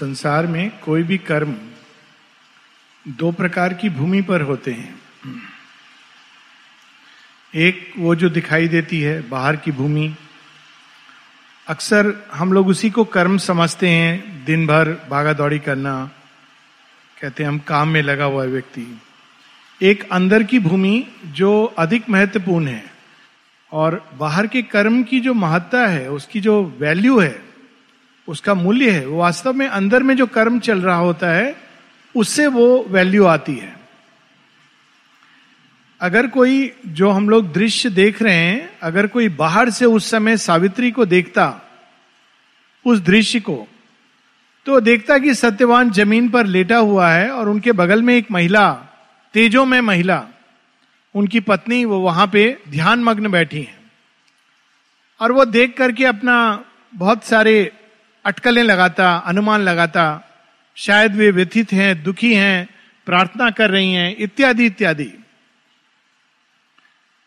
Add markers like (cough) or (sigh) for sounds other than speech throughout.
संसार में कोई भी कर्म दो प्रकार की भूमि पर होते हैं। एक वो जो दिखाई देती है, बाहर की भूमि। अक्सर हम लोग उसी को कर्म समझते हैं दिन भर भागा दौड़ी करना। कहते हैं, हम काम में लगा हुआ है व्यक्ति। एक अंदर की भूमि जो अधिक महत्वपूर्ण है और बाहर के कर्म की जो महत्ता है, उसकी जो वैल्यू है उसका मूल्य है। वास्तव में अंदर में जो कर्म चल रहा होता है, उससे वो वैल्यू आती है। अगर कोई, जो हम लोग दृश्य देख रहे हैं, अगर कोई बाहर से उस समय सावित्री को देखता, उस दृश्य को तो देखता कि सत्यवान ज़मीन पर लेटा हुआ है और उनके बगल में एक महिला, तेजो में महिला, उनकी पत्नी वो वहाँ पे ध्यान मग्न बैठी हैं। और वो देख करके अपना बहुत सारे अटकलें लगाता, अनुमान लगाता, शायद वे व्यथित हैं, दुखी हैं, प्रार्थना कर रही हैं, इत्यादि इत्यादि।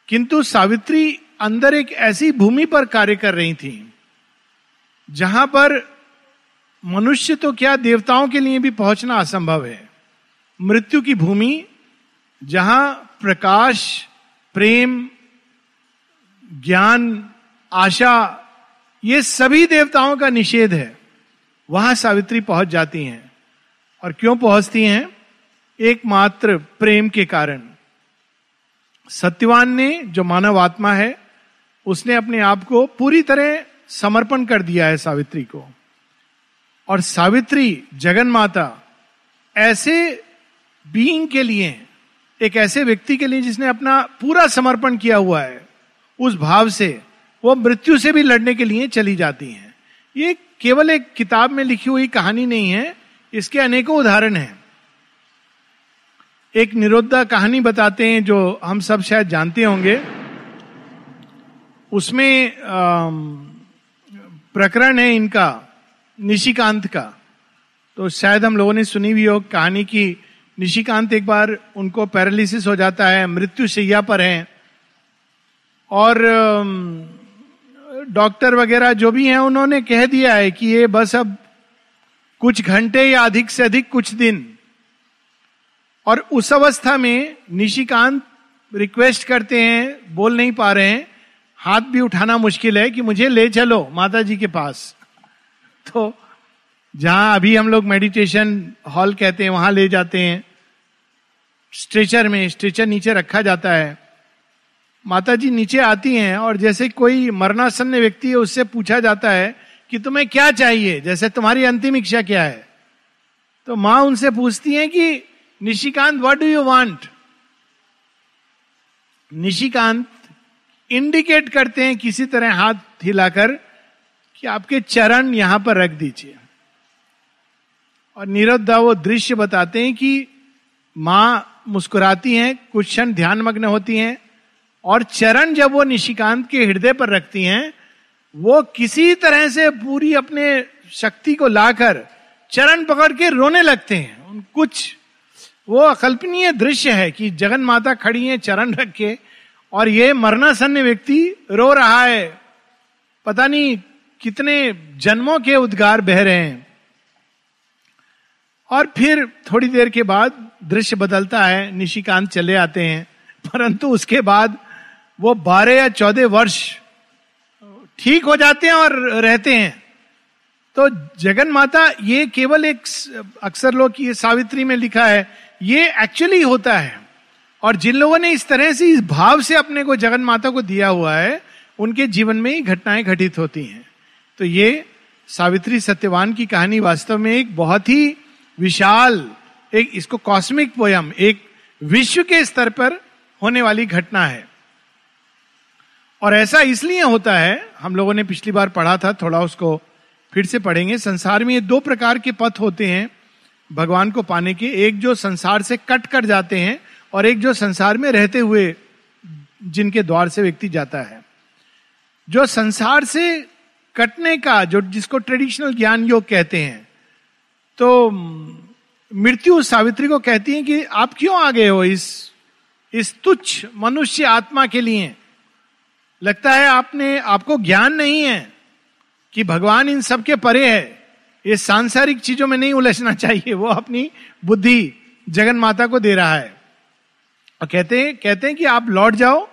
किंतु सावित्री अंदर एक ऐसी भूमि पर कार्य कर रही थी, जहाँ पर मनुष्य तो क्या देवताओं के लिए भी पहुँचना असंभव है। मृत्यु की भूमि, जहाँ प्रकाश, प्रेम, ज्ञान, आशा, ये सभी देवताओं का निषेध है। वहाँ सावित्री पहुँच जाती हैं। और क्यों पहुँचती हैं? एकमात्र प्रेम के कारण। सत्यवान ने जो मानव आत्मा है, उसने अपने आप को पूरी तरह समर्पण कर दिया है सावित्री को। और सावित्री जगन माता ऐसे बीइंग के लिए, एक ऐसे व्यक्ति के लिए जिसने अपना पूरा समर्पण किया हुआ है, उस भाव से, वो मृत्यु से भी लड़ने के लिए चली जाती हैं। ये केवल एक किताब में लिखी हुई कहानी नहीं है, इसके अनेकों उदाहरण हैं। एक निरोधा कहानी बताते हैं जो हम सब शायद जानते होंगे। उसमें प्रकरण है इनका, निशिकांत का। तो शायद हम लोगों ने सुनी हुई हो, कहानी की निशिकांत एक बार उनको पैरालिसिस हो जाता है, मृत्यु शैया पर है। और डॉक्टर वगैरह जो भी हैं, उन्होंने कह दिया है कि ये बस अब कुछ घंटे या अधिक से अधिक कुछ दिन। और उस अवस्था में निशिकांत रिक्वेस्ट करते हैं, बोल नहीं पा रहे हैं। हाथ भी उठाना मुश्किल है कि मुझे ले चलो माता जी के पास। तो जहाँ अभी हम लोग मेडिटेशन हॉल कहते हैं, वहाँ ले जाते हैं। स्ट्रेचर में, स्ट्रेचर नीचे रखा जाता है। माता जी नीचे आती हैं और जैसे कोई मरणासन्न व्यक्ति है, उससे पूछा जाता है कि तुम्हें क्या चाहिए? जैसे तुम्हारी अंतिम इच्छा क्या है? तो माँ उनसे पूछती है कि, Nishikant what do you want Nishikant indicate करते हैं किसी तरह हाथ हिलाकर कि आपके चरण यहाँ पर रख दीजिए। और निरुद्धा वो दृश्य बताते हैं कि माँ मुस्कुराती हैं, कुछ क्षण ध्यान मग्न होती हैं और चरण जब वो निशिकांत के हृदय पर रखती हैं, वो किसी तरह से पूरी अपने शक्ति को लाकर चरण पकड़ के रोने लगते हैं। कुछ, वो अकल्पनीय दृश्य है कि जगन माता खड़ी है चरण रख के और ये मरणासन्न व्यक्ति रो रहा है। पता नहीं कितने जन्मों के उद्गार बह रहे हैं। और फिर थोड़ी देर के बाद दृश्य बदलता है, निशिकांत चले आते हैं, परंतु उसके बाद वो बारह या चौदह वर्ष ठीक हो जाते हैं और रहते हैं। तो जगन माता, ये केवल एक अक्सर लोग ये सावित्री में लिखा है, ये एक्चुअली होता है। और जिन लोगों ने इस तरह से, इस भाव से अपने को जगन माता को दिया हुआ है, उनके जीवन में ही घटनाएँ घटित होती हैं। तो ये सावित्री सत्यवान की कहानी वास्तव में एक बहुत ही विशाल, एक इसको कॉस्मिक पोयम एक विश्व के स्तर पर होने वाली घटना है। और ऐसा इसलिए होता है, हम लोगों ने पिछली बार पढ़ा था, थोड़ा उसको फिर से पढ़ेंगे। संसार में ये दो प्रकार के पथ होते हैं भगवान को पाने के। एक जो संसार से कट कर जाते हैं और एक जो संसार में रहते हुए जिनके द्वार से व्यक्ति जाता है। जो संसार से कटने का, जो जिसको ट्रेडिशनल ज्ञान योग कहते हैं तो मृत्यु सावित्री को कहती है कि आप क्यों आ गए हो इस इस तुच्छ मनुष्य आत्मा के लिए? लगता है आपने, आपको ज्ञान नहीं है कि भगवान इन सब के परे है। ये सांसारिक चीज़ों में नहीं उलझना चाहिए, वो अपनी बुद्धि जगन माता को दे रहा है। और कहते हैं कहते हैं कि आप लौट जाओ,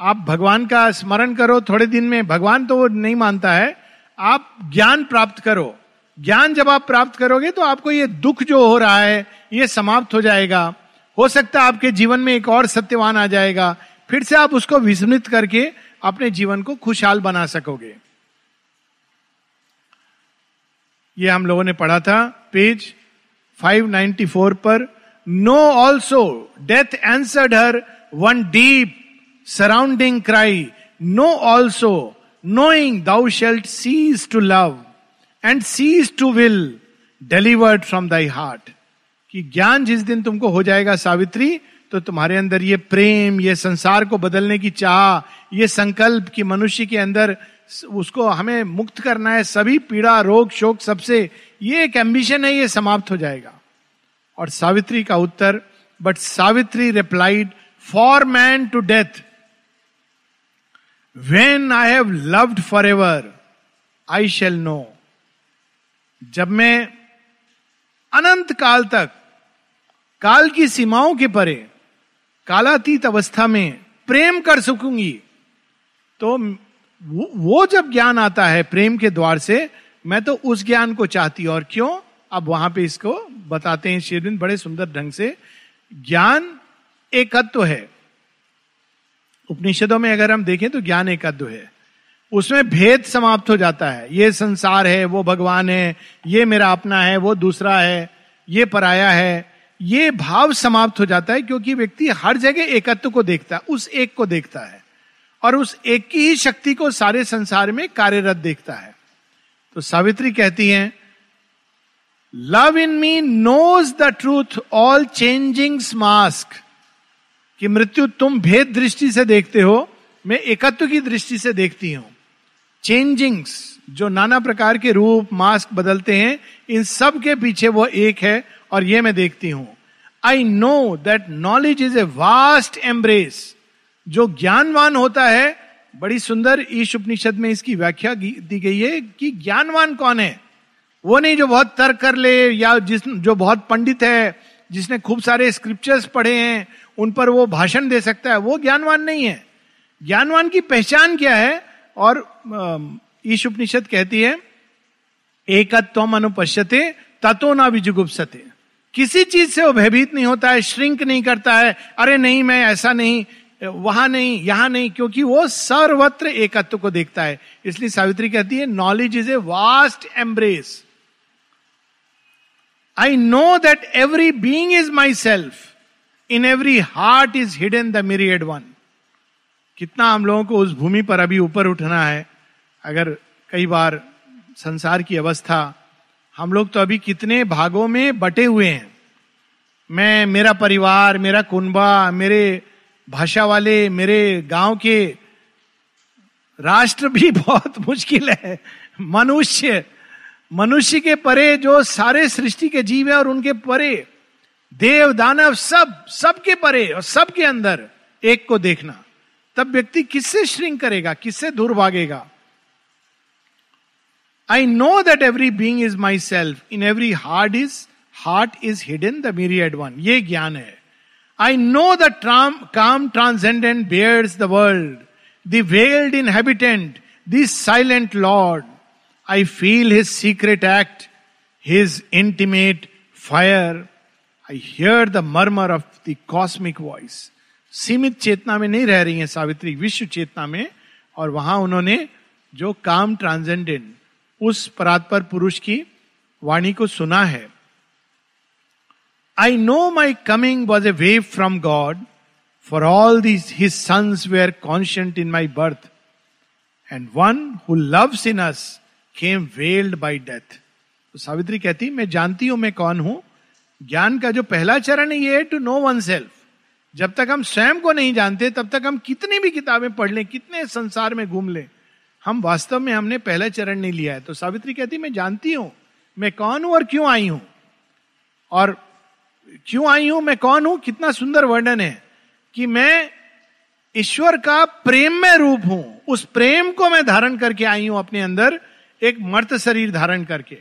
आप भगवान का स्मरण करो, थोड़े दिन में, भगवान तो वो नहीं मानता है। आप ज्ञान प्राप्त करो। ज्ञान जब आप प्राप्त करोगे तो आपको ये दुख जो हो रहा है, ये समाप्त हो जाएगा। हो सकता है आपके जीवन में एक और सत्यवान आ जाएगा, फिर से आप उसको विस्मृत करके अपने जीवन को खुशहाल बना सकोगे। ये हम लोगों ने पढ़ा था, पेज 594 पर no also death answered her one deep surrounding cry no also knowing thou shalt cease to love and cease to will delivered from thy heart कि ज्ञान जिस दिन तुमको हो जाएगा सावित्री तो तुम्हारे अंदर ये प्रेम, ये संसार को बदलने की चाह ये संकल्प कि मनुष्य के अंदर उसको हमें मुक्त करना है, सभी पीड़ा, रोग, शोक, सबसे, ये एक एम्बिशन है, ये समाप्त हो जाएगा। और सावित्री का उत्तर but Savitri replied for man to death when I have loved forever I shall know जब मैं अनंत काल तक, काल की सीमाओं के परे, कालातीत अवस्था में प्रेम कर सकूँगी तो वो जब ज्ञान आता है प्रेम के द्वार से, मैं तो उस ज्ञान को चाहती और क्यों? अब वहाँ पे इसको बताते हैं शेरविंद बड़े सुंदर ढंग से। ज्ञान एकत्व है। उपनिषदों में अगर हम देखें तो ज्ञान एकत्व है। उसमें भेद समाप्त हो जाता है। ये संसार है, वो भगवान है, ये मेरा अपना है, वो दूसरा है, ये पराया है। ये भाव समाप्त हो जाता है क्योंकि व्यक्ति हर जगह एकत्व को देखता है उस एक को देखता है। और उस एक की ही शक्ति को सारे संसार में कार्यरत देखता है। तो सावित्री कहती हैं love in me knows the truth all changing mask कि मृत्यु तुम भेद दृष्टि से देखते हो, मैं एकत्व की दृष्टि से देखती हूँ। चेंजिंग्स जो नाना प्रकार के रूप मास्क बदलते हैं, इन सब के पीछे वो एक है, और ये मैं देखती हूँ। I know that knowledge is a vast embrace जो ज्ञानवान होता है, बड़ी सुंदर ईश उपनिषद में इसकी व्याख्या दी गई है कि ज्ञानवान कौन है? वो नहीं जो बहुत तर्क कर ले, या जिस, जो बहुत पंडित है, जिसने खूब सारे स्क्रिप्चर्स पढ़े हैं, उन पर वो भाषण दे सकता है, वो ज्ञानवान नहीं है। ज्ञानवान की पहचान क्या है? और ईश उपनिषद कहती है, एकत्व अनुपश्यते, ततो ना विजुगुप्सते। किसी चीज़ से वो भयभीत नहीं होता है, श्रिंक नहीं करता है, अरे नहीं, मैं ऐसा नहीं। वहाँ नहीं, यहाँ नहीं, क्योंकि वो सर्वत्र एकत्व को देखता है। इसलिए सावित्री कहती है knowledge is a vast embrace I know that every being is my self in every heart is hidden the myriad one कितना हम लोगों को उस भूमि पर अभी ऊपर उठना है। अगर कई बार संसार की अवस्था, हम लोग तो अभी कितने भागों में बटे हुए हैं। मैं, मेरा परिवार, मेरा कुनबा मेरे भाषा वाले मेरे गाँव के राष्ट्र भी (laughs) बहुत मुश्किल है। मनुष्य मनुष्य के परे जो सारे सृष्टि के जीव है और उनके परे, देव, दानव सब, सबके परे और सबके अंदर एक को देखना। तब व्यक्ति किससे श्रिंक करेगा? किससे दूर भागेगा? I know that every being is my self in every heart is heart is hidden the myriad one ये ज्ञान है। I know the tram, calm transcendent bears the world, the veiled inhabitant, the silent Lord. I feel his secret act, his intimate fire. I hear the murmur of the cosmic voice. सीमित चेतना में नहीं रह रही है सावित्री विश्व चेतना में और वहाँ उन्होंने जो काम ट्रांसेंडेंट उस परात्पर पुरुष की वाणी को सुना है I know my coming was a wave from God, for all these his sons were conscient in my birth. And one who loves in us came veiled by death. तो सावित्री कहती मैं जानती हूँ मैं कौन हूँ ज्ञान का जो पहला चरण ये है टू नो वन सेल्फ जब तक हम स्वयं को नहीं जानते तब तक हम कितनी भी किताबें पढ़ लें कितने संसार में घूम लें हम वास्तव में हमने पहला चरण नहीं लिया है तो सावित्री कहती मैं जानती हूँ मैं कौन हूँ और क्यों आई हूँ और क्यों आई हूँ? मैं कौन हूँ? कितना सुंदर वर्णन है कि मैं ईश्वर का प्रेम में रूप हूँ। उस प्रेम को मैं धारण करके आई हूँ अपने अंदर, एक मर्त शरीर धारण करके।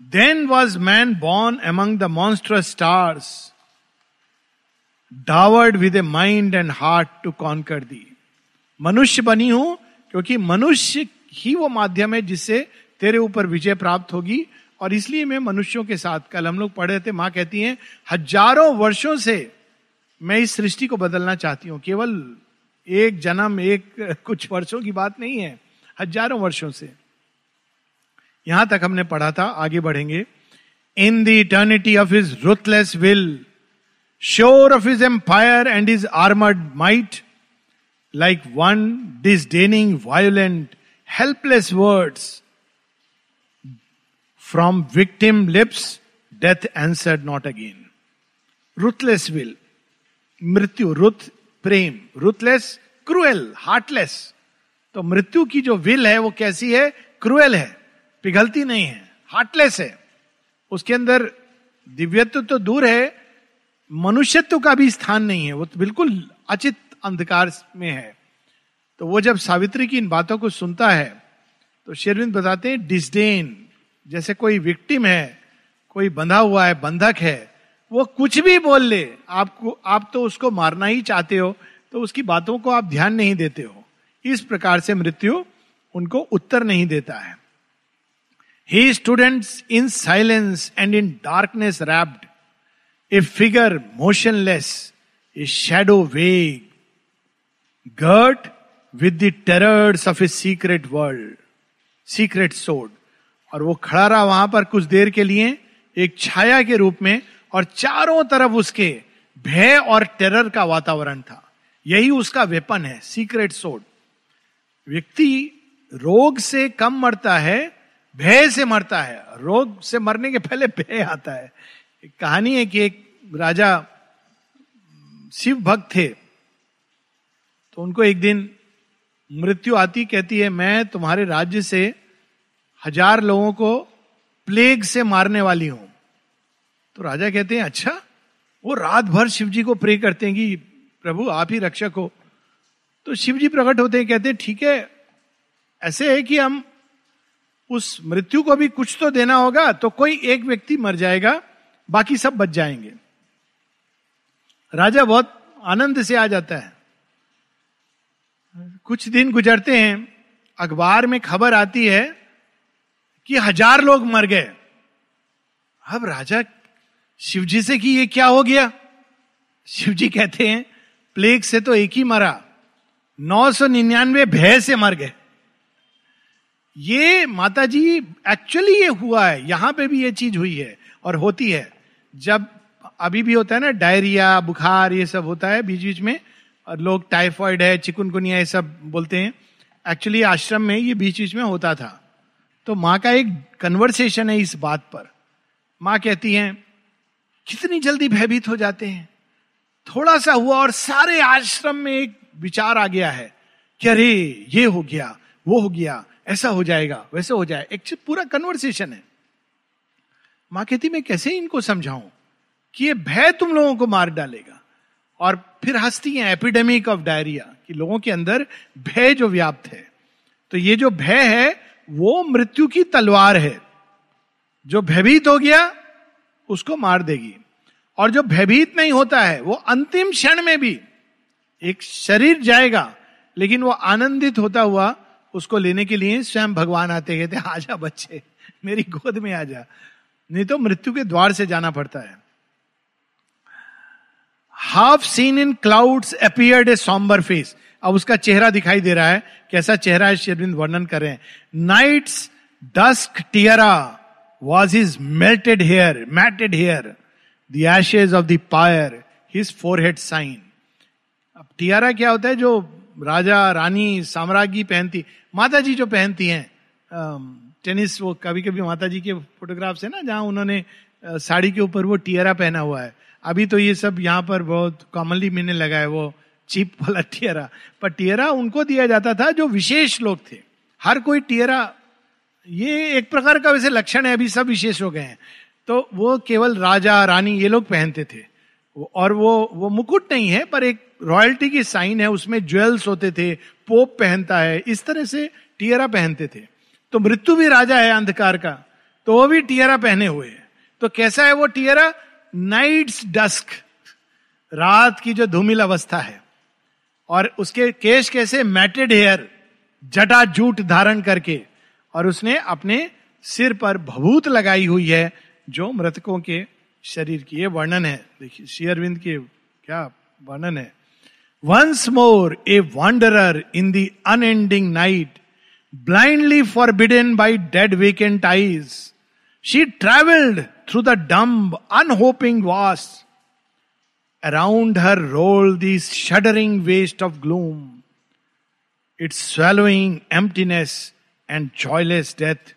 Then was man born among the monstrous stars dowered with a mind and heart to conquer the मनुष्य बनी हूँ, क्योंकि मनुष्य ही वो माध्यम है जिससे तेरे ऊपर विजय प्राप्त होगी। और इसलिए मैं मनुष्यों के साथ, कल हम लोग पढ़े थे, माँ कहती हैं, हज़ारों वर्षों से मैं इस सृष्टि को बदलना चाहती हूँ। केवल एक जन्म, एक कुछ वर्षों की बात नहीं है, हज़ारों वर्षों से। यहाँ तक हमने पढ़ा था, आगे बढ़ेंगे। In the eternity of his ruthless will sure of his empire and his armoured might like one disdaining violent helpless words from victim lips death answered not again ruthless will मृत्यु रुथ प्रेम ruthless cruel heartless तो मृत्यु की जो will है, वो कैसी है? क्रूएल है. पिघलती नहीं है. हार्टलेस है. उसके अंदर दिव्यत्व तो दूर है, मनुष्यत्व का भी स्थान नहीं है। वो तो बिल्कुल अचित अंधकार में है। तो वो जब सावित्री की इन बातों को सुनता है तो शेरविंद बताते हैं डिस्डेन जैसे कोई विक्टिम है, कोई बंधा हुआ है, बंधक है, वो कुछ भी बोल ले, आपको, आप तो उसको मारना ही चाहते हो तो उसकी बातों को आप ध्यान नहीं देते हो। इस प्रकार से मृत्यु उनको उत्तर नहीं देता है। He students in silence and in darkness wrapped a figure motionless a shadow vague girt with the terrors of a secret world secret sword और वो खड़ा रहा वहाँ पर कुछ देर के लिए, एक छाया के रूप में, और चारों तरफ़ उसके भय और टेरर का वातावरण था। यही उसका वेपन है सीक्रेट सोड व्यक्ति रोग से कम मरता है, भय से मरता है। रोग से मरने के पहले भय आता है। एक कहानी है कि एक राजा शिव भक्त थे तो उनको एक दिन मृत्यु आती, कहती है, मैं तुम्हारे राज्य से हज़ार लोगों को प्लेग से मारने वाली हूँ। तो राजा कहते हैं अच्छा वो रात भर शिव जी को प्रे करते हैं कि प्रभु, आप ही रक्षक हो। तो शिव जी प्रकट होते हैं, कहते हैं, ठीक है, ऐसे है कि हम उस मृत्यु को भी कुछ तो देना होगा तो कोई एक व्यक्ति मर जाएगा, बाकी सब बच जाएँगे। राजा बहुत आनंद से आ जाता है। कुछ दिन गुजरते हैं, अखबार में खबर आती है कि हज़ार लोग मर गए। अब राजा शिवजी से कि ये क्या हो गया? शिवजी कहते हैं, प्लेग से तो एक ही मरा, नौ सौ निन्यानवे भय से मर गए। ये माता जी एक्चुअली ये हुआ है, यहाँ पे भी ये चीज़ हुई है और होती है। जब अभी भी होता है ना, डायरिया, बुखार, ये सब होता है बीच बीच में, और लोग टाइफॉइड है चिकुनकुनिया ये सब बोलते हैं। एक्चुअली आश्रम में ये बीच बीच में होता था। तो माँ का एक कन्वर्सेशन है इस बात पर। माँ कहती हैं, कितनी जल्दी भयभीत हो जाते हैं। थोड़ा सा हुआ और सारे आश्रम में एक विचार आ गया है कि अरे, ये हो गया, वो हो गया, ऐसा हो जाएगा, वैसे हो जाए। एक पूरा कन्वर्सेशन है। माँ कहती, मैं कैसे इनको समझाऊं कि ये भय तुम लोगों को मार डालेगा? और फिर हंसती है एपिडेमिक ऑफ़ डायरिया कि लोगों के अंदर भय जो व्याप्त है। तो ये जो भय है वो मृत्यु की तलवार है। जो भयभीत हो गया, उसको मार देगी। और जो भयभीत नहीं होता है, वो अंतिम क्षण में भी एक शरीर जाएगा, लेकिन वो आनंदित होता हुआ उसको लेने के लिए स्वयं भगवान आते कहते आजा बच्चे, मेरी गोद में आ जा। नहीं तो मृत्यु के द्वार से जाना पड़ता है। Half seen in clouds appeared a sombre face अब उसका चेहरा दिखाई दे रहा है, कैसा चेहरा है शेरविंद वर्णन कर night's dusk tiara was his melted hair matted hair the ashes of the pyre his forehead sign अब टियारा क्या होता है, जो राजा, रानी, साम्राज्ञी पहनती माता जी जो पहनती हैं टेनिस वो कभी कभी माता जी के फोटोग्राफ्स है ना, जहाँ उन्होंने साड़ी के ऊपर वो टियरा पहना हुआ है। अभी तो ये सब यहाँ पर बहुत कॉमनली मिलने लगा है, वो चीप वाला टियरा। पर टियरा उनको दिया जाता था जो विशेष लोग थे। हर कोई टियरा, ये एक प्रकार का वैसे लक्षण है, अभी सब विशेष हो गए हैं। तो वो केवल राजा, रानी, ये लोग पहनते थे। और वो वो मुकुट नहीं है, पर एक रॉयल्टी की साइन है, उसमें ज्वेल्स होते थे, पोप पहनता है, इस तरह से टियरा पहनते थे। तो मृत्यु भी राजा है अंधकार का तो वो भी टियरा पहने हुए है। तो कैसा है वो टियरा? नाइट्स डस्क, रात की जो धूमिल अवस्था है। और उसके केश कैसे मैटेड हेयर जटा जूट धारण करके, और उसने अपने सिर पर भभूत लगाई हुई है, जो मृतकों के शरीर की ये वर्णन है। देखिए शेयरविंद के क्या वर्णन है? Once more a wanderer in the unending night blindly forbidden by dead vacant eyes she travelled through the dumb unhoping vast around her roll this shuddering waste of gloom its swallowing emptiness and joyless death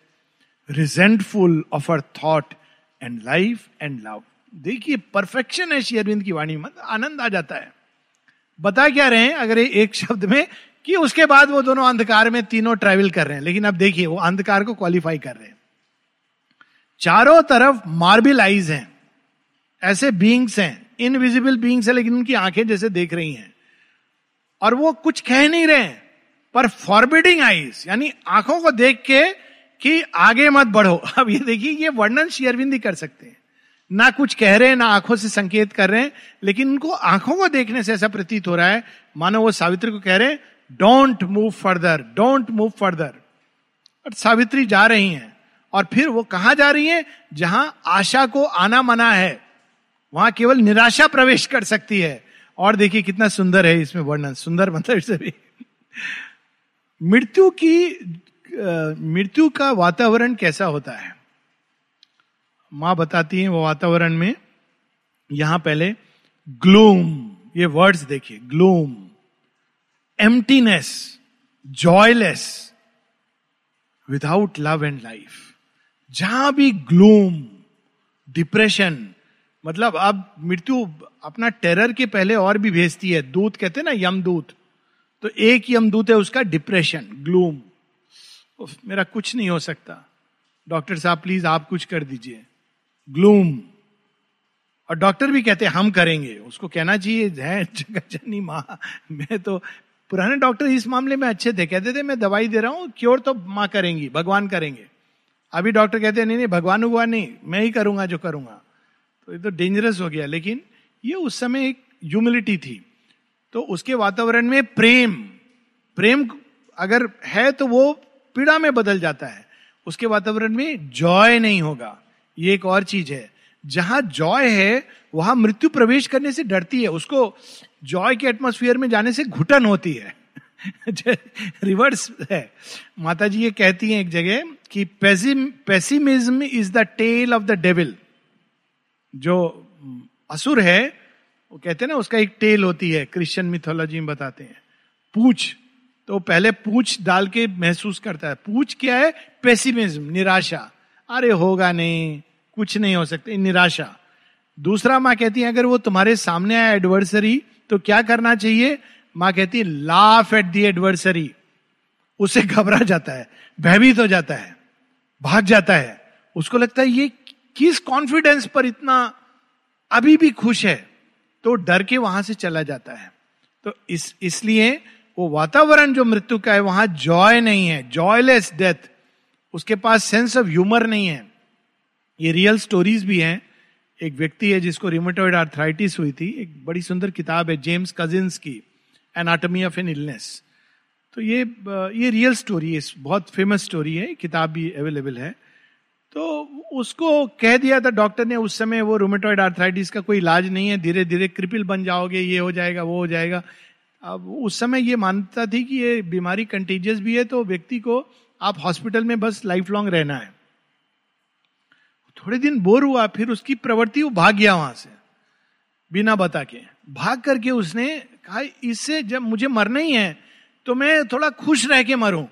resentful of our thought and life and love देखिए perfection है श्री अरविंद की वाणी मत आनंद आ जाता है। बता क्या रहे हैं? अगर एक शब्द में, कि उसके बाद वो दोनों अंधकार में तीनों ट्रेवल कर रहे हैं, लेकिन अब देखिए, वो अंधकार को क्वालिफाई कर रहे हैं। चारों तरफ़ मार्बल आईज हैं, ऐसे बींग्स हैं इनविजिबल बींग्स है, लेकिन उनकी आँखें जैसे देख रही हैं। और वो कुछ कह नहीं रहे पर फॉरबिडिंग आईज यानी आँखों को देख के कि आगे मत बढ़ो। (laughs) अब ये देखिए, ये वर्णन शेयरविंद कर सकते हैं। ना कुछ कह रहे हैं, ना आँखों से संकेत कर रहे हैं, लेकिन उनको आँखों को देखने से ऐसा प्रतीत हो रहा है। मानो वो सावित्री को कह रहे हैं don't move further don't move further और सावित्री जा रही हैं, और फिर वो कहा जा रही है? जहाँ आशा को आना मना है। वहाँ केवल निराशा प्रवेश कर सकती है। और देखिए कितना सुंदर है इसमें वर्णन। सुंदर मतलब मृत्यु की मृत्यु का वातावरण कैसा होता है? माँ बताती है वो वातावरण में, यहाँ पहले ग्लूम ये वर्ड्स देखिए gloom emptiness joyless without love and life जहाँ भी ग्लूम डिप्रेशन मतलब अब मृत्यु अपना टेरर के पहले और भी भेजती है। दूत कहते हैं ना यमदूत तो एक यमदूत है उसका डिप्रेशन ग्लूम उफ, मेरा कुछ नहीं हो सकता। डॉक्टर साहब प्लीज़ आप कुछ कर दीजिए। ग्लूम और डॉक्टर भी कहते हैं हम करेंगे। उसको कहना चाहिए है माँ मैं तो पुराने डॉक्टर इस मामले में अच्छे थे। कहते थे मैं दवाई दे रहा हूँ क्योर तो माँ करेंगी भगवान करेंगे। अभी डॉक्टर कहते हैं नहीं नहीं भगवान हुआ नहीं मैं ही करूँगा जो करूँगा। तो ये तो डेंजरस हो गया। लेकिन ये उस समय एक ह्यूमिलिटी थी। तो उसके वातावरण में प्रेम प्रेम अगर है तो वो पीड़ा में बदल जाता है। उसके वातावरण में जॉय नहीं होगा। ये एक और चीज़ है। जहाँ जॉय है, वहाँ मृत्यु प्रवेश करने से डरती है। उसको जॉय के एटमोस्फियर में जाने से घुटन होती है। (laughs) रिवर्स है। माता जी ये कहती हैं एक जगह कि pessimism is the tail of the devil जो असुर है, वो कहते हैं ना, उसका एक टेल होती है क्रिश्चियन मिथोलॉजी में बताते हैं। पूछ तो पहले पूछ डाल के महसूस करता है। पूछ क्या है? पेसिमिज्म निराशा। अरे होगा नहीं, कुछ नहीं हो सकता, निराशा। दूसरा माँ कहती है, अगर वो तुम्हारे सामने आया एडवर्सरी तो क्या करना चाहिए? माँ कहती है लाफ एट दी एडवर्सरी उसे घबरा जाता है, भयभीत हो जाता है, भाग जाता है। उसको लगता है, ये किस कॉन्फिडेंस पर इतना अभी भी खुश है तो डर के वहाँ से चला जाता है। तो इस, इसलिए वो वातावरण जो मृत्यु का है, वहाँ जॉय नहीं है जॉयलेस डेथ उसके पास सेंस ऑफ़ ह्यूमर नहीं है। ये रियल स्टोरीज भी हैं। एक व्यक्ति है जिसको रिमोटॉइड आर्थराइटिस हुई थी, एक बड़ी सुंदर किताब है जेम्स कजिन्स की एनाटमी ऑफ़ एन इलनेस तो ये ये रियल स्टोरी है बहुत फ़ेमस स्टोरी है किताब भी अवेलेबल है। तो उसको कह दिया था डॉक्टर ने, उस समय वो रोमेटोइड आर्थराइटिस का कोई इलाज नहीं है धीरे धीरे क्रिपिल बन जाओगे, ये हो जाएगा, वो हो जाएगा। अब उस समय ये मानता थी कि ये बीमारी कंटेजियस भी है तो व्यक्ति को आप हॉस्पिटल में बस लाइफ लॉन्ग रहना है। थोड़े दिन बोर हुआ, फिर उसकी प्रवृत्ति वो भाग गया वहाँ से, बिना बता के। भाग करके उसने कहा, इससे जब मुझे मरना ही है तो मैं थोड़ा खुश रह के मरूं।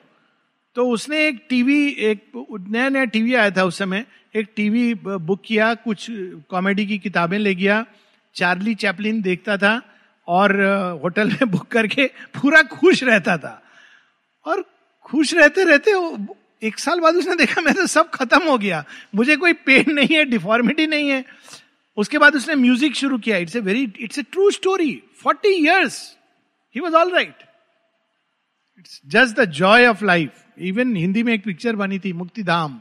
तो उसने एक टीवी, एक नया नया टीवी आया था उस समय। एक टीवी बुक किया, कुछ कॉमेडी की किताबें ले गया, चार्ली चैपलिन देखता था और होटल में बुक करके पूरा खुश रहता था। और खुश रहते रहते एक साल बाद उसने देखा, मैं तो सब खत्म हो गया। मुझे कोई पेन नहीं है डिफॉर्मिटी नहीं है। उसके बाद उसने म्यूज़िक शुरू किया। It's a very it's a true story forty years he was all right it's just the joy of life even Hindi में एक पिक्चर बनी थी, मुक्ति धाम।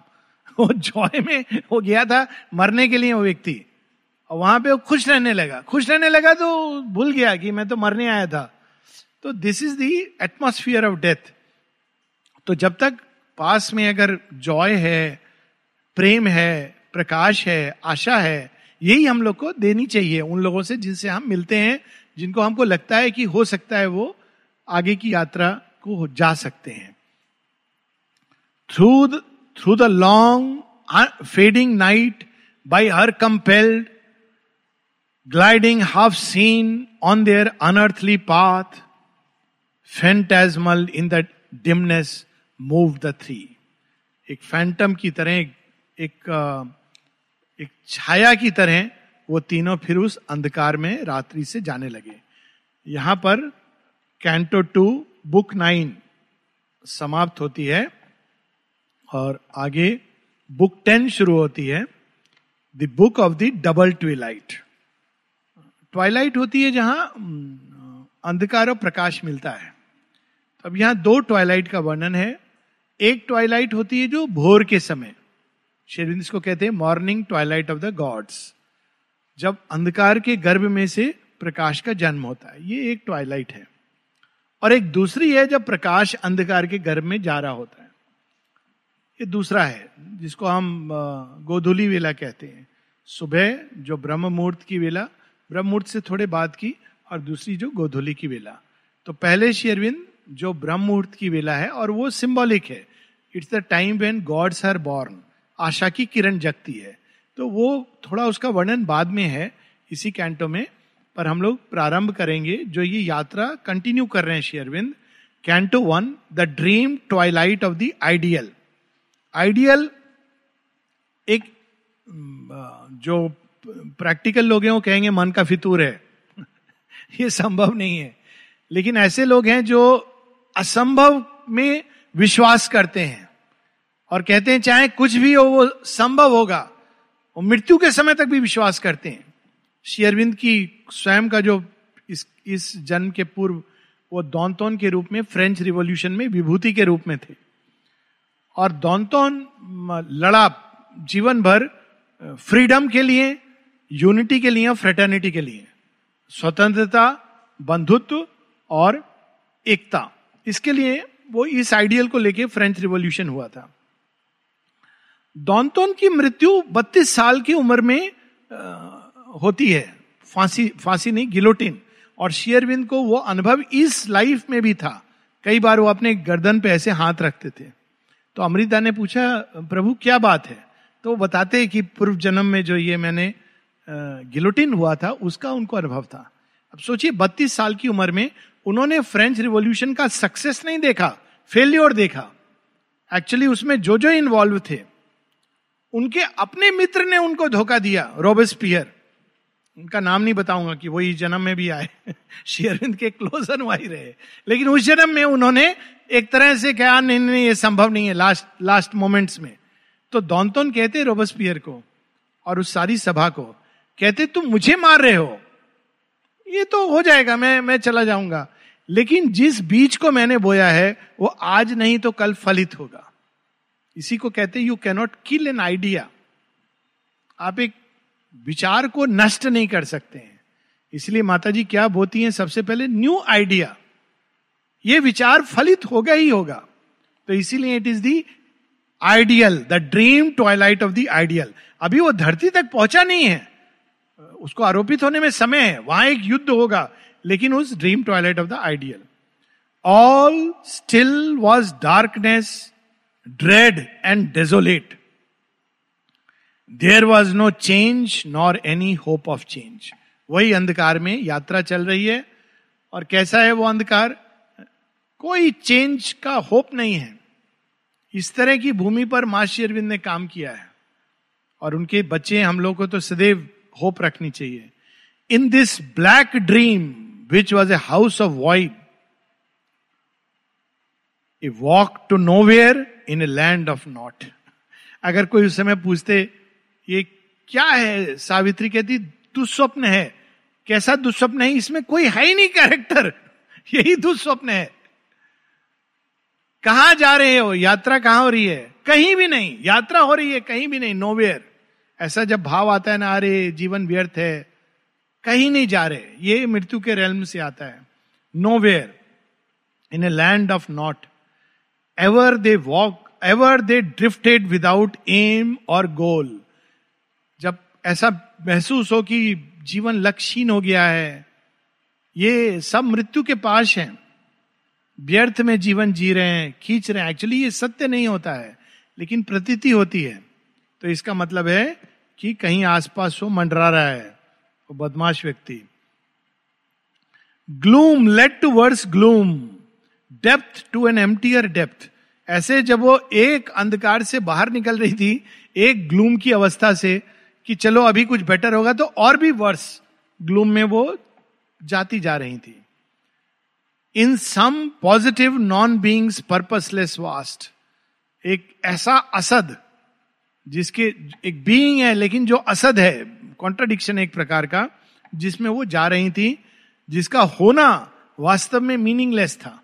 वो जॉय में वो गया था, मरने के लिए वो व्यक्ति। और वहाँ पे वो खुश रहने लगा। खुश रहने लगा तो भूल गया कि मैं तो मरने आया था। तो this is the atmosphere of death तो जब तक पास में अगर जॉय है, प्रेम है, प्रकाश है, आशा है, यही हम लोग को देनी चाहिए। उन लोगों से जिनसे हम मिलते हैं, जिनको हमको लगता है कि हो सकता है वो आगे की यात्रा को जा सकते हैं। Through through the long fading night by her compelled gliding half seen on their unearthly path phantasmal in the dimness move the three एक फैंटम की तरह एक एक, एक छाया की तरह वो तीनों फिर उस अंधकार में रात्रि से जाने लगे। यहाँ पर कैंटो टू बुक नाइन समाप्त होती है। और आगे बुक टेन शुरू होती है, the book of the double twilight. Twilight होती है जहाँ अंधकार और प्रकाश मिलता है। अब यहाँ दो ट्वाइलाइट का वर्णन है। एक ट्वाइलाइट होती है जो भोर के समय, शेरविंद इसको कहते हैं morning twilight of the gods, जब अंधकार के गर्भ में से प्रकाश का जन्म होता है। ये एक ट्वाइलाइट है। और एक दूसरी है जब प्रकाश अंधकार के गर्भ में जा रहा होता है। ये दूसरा है, जिसको हम गोधुली वेला कहते हैं। सुबह जो ब्रह्म मुहूर्त की वेला ब्रह्म मुहूर्त से थोड़े बाद की, और दूसरी जो गोधुली की वेला। तो पहले शेरविंद जो ब्रह्म मुहूर्त की वेला है, और वो सिंबॉलिक है। It's the time when gods are born आशा की किरण जगती है। तो वो थोड़ा उसका वर्णन बाद में है, इसी कैंटो में, पर हम लोग प्रारंभ करेंगे, जो ये यात्रा कंटिन्यू कर रहे हैं Sri Aurobindo canto one the dream twilight of the ideal ideal एक जो प्रैक्टिकल लोग हैं वो कहेंगे मन का फितूर है। (laughs) ये संभव नहीं है। लेकिन ऐसे लोग हैं जो असंभव में विश्वास करते हैं और कहते हैं, चाहे कुछ भी हो, वो संभव होगा। वो मृत्यु के समय तक भी विश्वास करते हैं। शेयरविंद की स्वयं का जो इस इस जन्म के पूर्व वो दौनतौन के रूप में, फ्रेंच रिवॉल्यूशन में, विभूति के रूप में थे। और दौनतौन लड़ा जीवन भर फ्रीडम के लिए, यूनिटी के लिए, फ्रेटर्निटी के लिए। स्वतंत्रता, बंधुत्व और एकता। इसके लिए वो इस आइडियल को लेके फ्रेंच रिवॉल्यूशन हुआ था। डॉनटोन की मृत्यु 32 साल की उम्र में होती है। फांसी फांसी नहीं, गिलोटिन। और शेयरविंद को वो अनुभव इस लाइफ में भी था। कई बार वो अपने गर्दन पे ऐसे हाथ रखते थे। तो अमृता ने पूछा, प्रभु, क्या बात है? तो वो बताते कि पूर्व जन्म में जो ये मैंने गिलोटिन हुआ था, उसका उनको अनुभव था। अब सोचिए, बत्तीस साल की उम्र में उन्होंने फ्रेंच रिवॉल्यूशन का सक्सेस नहीं देखा, फेल्योर देखा। एक्चुअली उसमें जो जो इन्वॉल्व थे, उनके अपने मित्र ने उनको धोखा दिया रॉबर्सपियर उनका नाम नहीं बताऊँगा कि वही जन्म में भी आए (laughs) शेयरविंद के क्लोज अनुवाई रहे। लेकिन उस जन्म में उन्होंने एक तरह से क्या नहीं नहीं ये संभव नहीं है लास्ट लास्ट मोमेंट्स में. तो दौनतोन कहते रोबस्पियर को और उस सारी सभा को, कहते, तुम मुझे मार रहे हो। ये तो हो जाएगा, मैं मैं चला जाऊँगा। लेकिन जिस बीज को मैंने बोया है, वो आज नहीं तो कल फलित होगा। इसी को कहते you cannot kill an idea आप एक विचार को नष्ट नहीं कर सकते हैं। इसलिए माता जी क्या बोती हैं? सबसे पहले न्यू आइडिया ये विचार फलित होगा ही होगा। तो इसीलिए it is the ideal the dream twilight of the ideal अभी वो धरती तक पहुँचा नहीं है। उसको आरोपित होने में समय है। वहाँ एक युद्ध होगा, लेकिन उस dream twilight of the ideal all still was darkness dread and desolate there was no change nor any hope of change वही अंधकार में यात्रा चल रही है। और कैसा है वो अंधकार? कोई चेंज का होप नहीं है। इस तरह की भूमि पर माँ अरविंद ने काम किया है। और उनके बच्चे हम लोग को तो सदैव होप रखनी चाहिए। In this black dream which was a house of void a walk to nowhere in a land of naught अगर कोई उस समय पूछते, ये क्या है? सावित्री कहती, दुस्वप्न है। कैसा दुस्वप्न है? इसमें कोई है ही नहीं कैरेक्टर यही दुस्वप्न है। कहा जा रहे हो यात्रा कहाँ हो रही है? कहीं भी नहीं। यात्रा हो रही है, कहीं भी नहीं। नोवेयर ऐसा जब भाव आता है ना, अरे, जीवन व्यर्थ है। कहीं नहीं जा रहे। ये मृत्यु के रेलम से आता है। Nowhere in a land of naught ever they walk ever they drifted without aim or goal जब ऐसा महसूस हो कि जीवन लक्षहीन हो गया है, ये सब मृत्यु के पास है। व्यर्थ में जीवन जी रहे हैं, खींच रहे हैं। एक्चुअली ये सत्य नहीं होता है, लेकिन प्रतीति होती है। तो इसका मतलब है कि कहीं आसपास वो मंडरा रहा है, वो बदमाश व्यक्ति। Gloom led to worse gloom depth to an emptier depth ऐसे जब वो एक अंधकार से बाहर निकल रही थी, एक ग्लूम की अवस्था से, कि चलो अभी कुछ बेटर होगा तो और भी वर्ष ग्लूम में वो जाती जा रही थी। In some positive non beings purposeless vast एक ऐसा असद, जिसके, एक बीइंग है, लेकिन जो असद है कॉन्ट्राडिक्शन एक प्रकार का, जिसमें वो जा रही थी, जिसका होना वास्तव में मीनिंगलेस था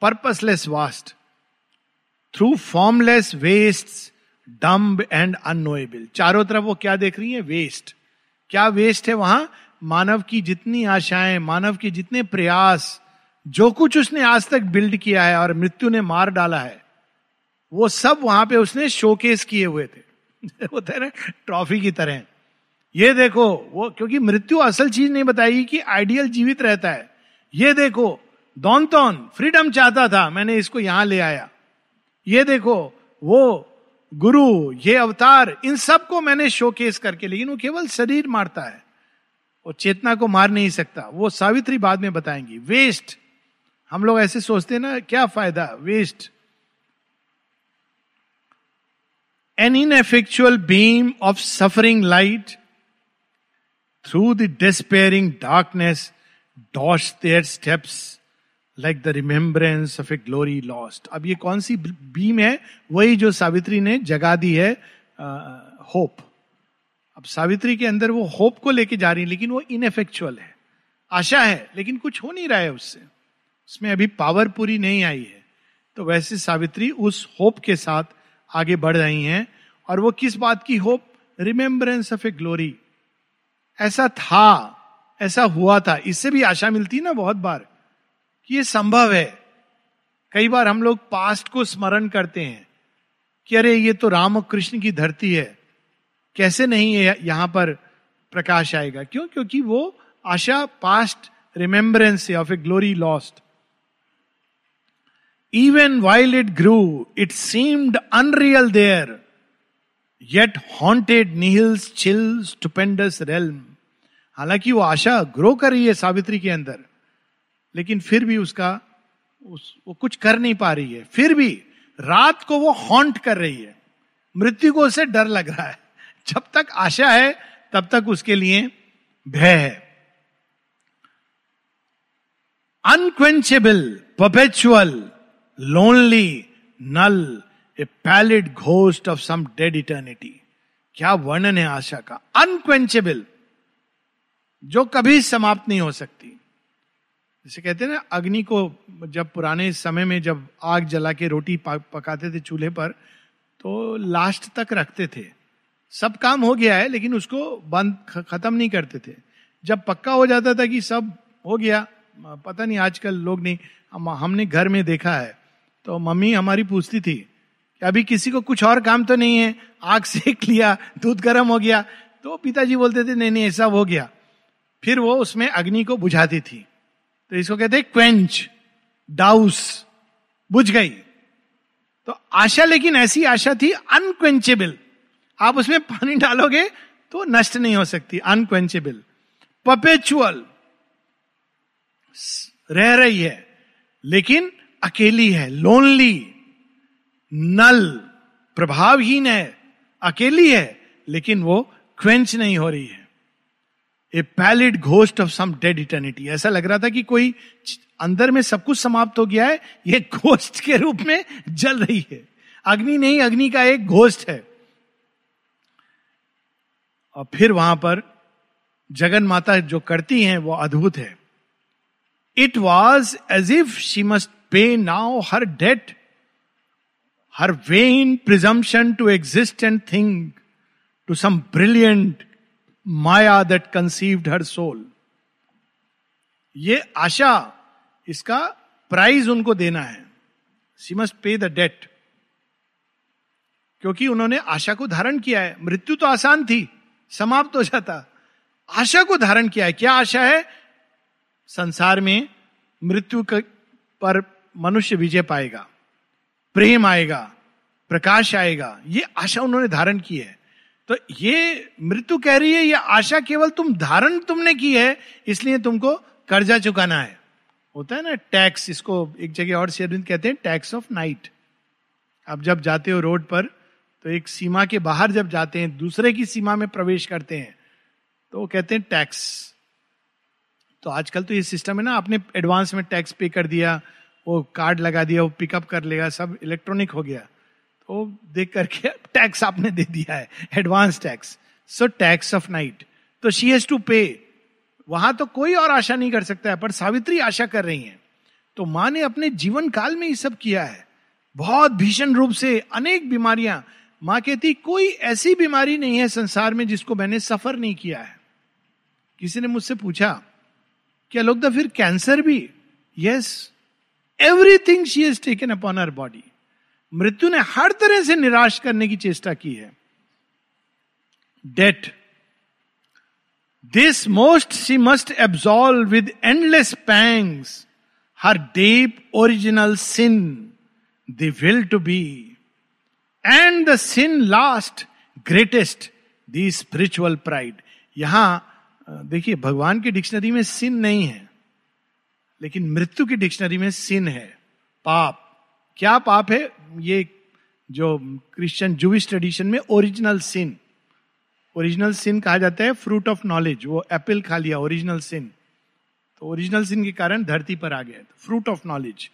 purposeless vast through formless waste dumb and unknowable चारों तरफ़ वो क्या देख रही है? वेस्ट क्या वेस्ट है वहाँ? मानव की जितनी आशाएँ, मानव के जितने प्रयास जो कुछ उसने आज तक बिल्ड किया है और मृत्यु ने मार डाला है, वो सब वहाँ पे उसने शोकेस किए हुए थे। होता है ना ट्रॉफी की तरह ये देखो, वो क्योंकि मृत्यु असल चीज़ नहीं बताएगी कि आइडियल जीवित रहता है। ये देखो दौन तौन फ्रीडम चाहता था, मैंने इसको यहाँ ले आया। ये देखो, वो गुरु, ये अवतार, इन सबको मैंने शोकेस करके, लेकिन वो केवल शरीर मारता है। वो चेतना को मार नहीं सकता, वो सावित्री बाद में बताएँगी। वेस्ट हम लोग ऐसे सोचते हैं ना, क्या फ़ायदा? Waste an ineffectual beam of suffering light through the despairing darkness dash their steps like the remembrance of a glory lost अब ये कौन सी बीम है? वही जो सावित्री ने जगा दी है होप अब सावित्री के अंदर वो होप को लेके जा रही है, लेकिन वो इनएफेक्चुअल है। आशा है, लेकिन कुछ हो नहीं रहा है उससे। उसमें अभी पावर पूरी नहीं आई है। तो वैसे सावित्री उस होप के साथ आगे बढ़ रही हैं और वो किस बात की hope remembrance of a glory ऐसा था, ऐसा हुआ था। इससे भी आशा मिलती ना बहुत बार कि ये संभव है। कई बार हम लोग पास्ट को स्मरण करते हैं कि अरे, ये तो राम और कृष्ण की धरती है। कैसे नहीं है यहाँ पर प्रकाश आएगा? क्यों? क्योंकि वो आशा past remembrance of a glory lost even while it grew it seemed unreal there yet haunted nihil's chill stupendous realm हालाँकि वो आशा ग्रो कर रही है सावित्री के अंदर। लेकिन फिर भी उसका उस, वो कुछ कर नहीं पा रही है। फिर भी रात को वो हॉन्ट कर रही है। मृत्यु को उसे डर लग रहा है। जब तक आशा है तब तक उसके लिए भय है। Unquenchable perpetual lonely null a pallid ghost of some dead eternity क्या वर्णन है आशा का? अनक्वेंचेबल जो कभी समाप्त नहीं हो सकती। जैसे कहते हैं ना अग्नि को जब पुराने समय में जब आग जला के रोटी पकाते थे चूल्हे पर तो लास्ट तक रखते थे। सब काम हो गया है लेकिन उसको बंद खत्म नहीं करते थे। जब पक्का हो जाता था कि सब हो गया पता नहीं आजकल लोग नहीं हम, हमने घर में देखा है तो मम्मी हमारी पूछती थी कि अभी किसी को कुछ और काम तो नहीं है? आग सेक लिया, दूध गर्म हो गया। तो पिताजी बोलते थे, नहीं नहीं, ऐसा हो गया। फिर वो उसमें अग्नि को बुझाती थी। तो इसको कहते क्वेंच, डाउस, बुझ गई। तो आशा, लेकिन ऐसी आशा थी, अनक्वेंचेबल। आप उसमें पानी डालोगे तो नष्ट नहीं हो सकती, अनक्वेंचेबल। पपेचुअल रह रही है, लेकिन अकेली है लोनली नल प्रभावहीन है, अकेली है, लेकिन वो क्वेंच नहीं हो रही है। A pallid ghost of some dead eternity ऐसा लग रहा था कि कोई अंदर में सब कुछ समाप्त हो गया है, ये घोस्ट के रूप में जल रही है। अग्नि नहीं, अग्नि का एक घोस्ट है। और फिर वहाँ पर जगन माता जो करती हैं, वो अद्भुत है। It was as if she must pay now her debt her vain presumption to exist and think to some brilliant Maya that conceived her soul ये आशा इसका प्राइज उनको देना है। She must pay the debt क्योंकि उन्होंने आशा को धारण किया है। मृत्यु तो आसान थी, समाप्त हो जाता। आशा को धारण किया है। क्या आशा है? संसार में मृत्यु पर मनुष्य विजय पाएगा, प्रेम आएगा, प्रकाश आएगा, ये आशा उन्होंने धारण की है। तो ये मृत्यु कह रही है, ये आशा केवल तुम धारण तुमने की है, इसलिए तुमको कर्जा चुकाना है। होता है ना, टैक्स, इसको एक जगह और शेरविंद कहते हैं, टैक्स ऑफ़ नाइट। आप जब जाते हो रोड पर तो एक सीमा के बाहर जब जाते हैं, दूसरे की सीमा में प्रवेश करते हैं तो वो कहते हैं टैक्स। तो आजकल तो ये सिस्टम है ना, आपने एडवांस में टैक्स पे कर दिया वो कार्ड लगा दिया, वो पिकअप कर लेगा, सब इलेक्ट्रॉनिक हो गया। तो देख करके टैक्स आपने दे दिया है advance tax so tax of night तो शी हैज़ टू पे वहाँ तो कोई और आशा नहीं कर सकता है, पर सावित्री आशा कर रही है। तो माँ ने अपने जीवन काल में ये सब किया है। बहुत भीषण रूप से अनेक बीमारियाँ। माँ कहती, कोई ऐसी बीमारी नहीं है संसार में जिसको मैंने सफ़र नहीं किया है। किसी ने मुझसे पूछा, क्या लोग तो फिर कैंसर भी? Yes everything she has taken upon her body मृत्यु ने हर तरह से निराश करने की चेष्टा की है। Debt this most she must absolve with endless pangs her deep original sin the will to be and the sin last greatest the spiritual pride यहाँ, देखिए, भगवान की डिक्शनरी में सिन नहीं है। लेकिन मृत्यु की डिक्शनरी में सिन है। पाप। क्या पाप है? ये जो क्रिश्चियन जूविश ट्रेडिशन में ओरिजिनल सिन ओरिजिनल सिन कहा जाता है फ्रूट ऑफ़ नॉलेज वो एप्पल खा लिया ओरिजिनल सिन तो ओरिजिनल सिन के कारण धरती पर आ गया फ्रूट ऑफ़ नॉलेज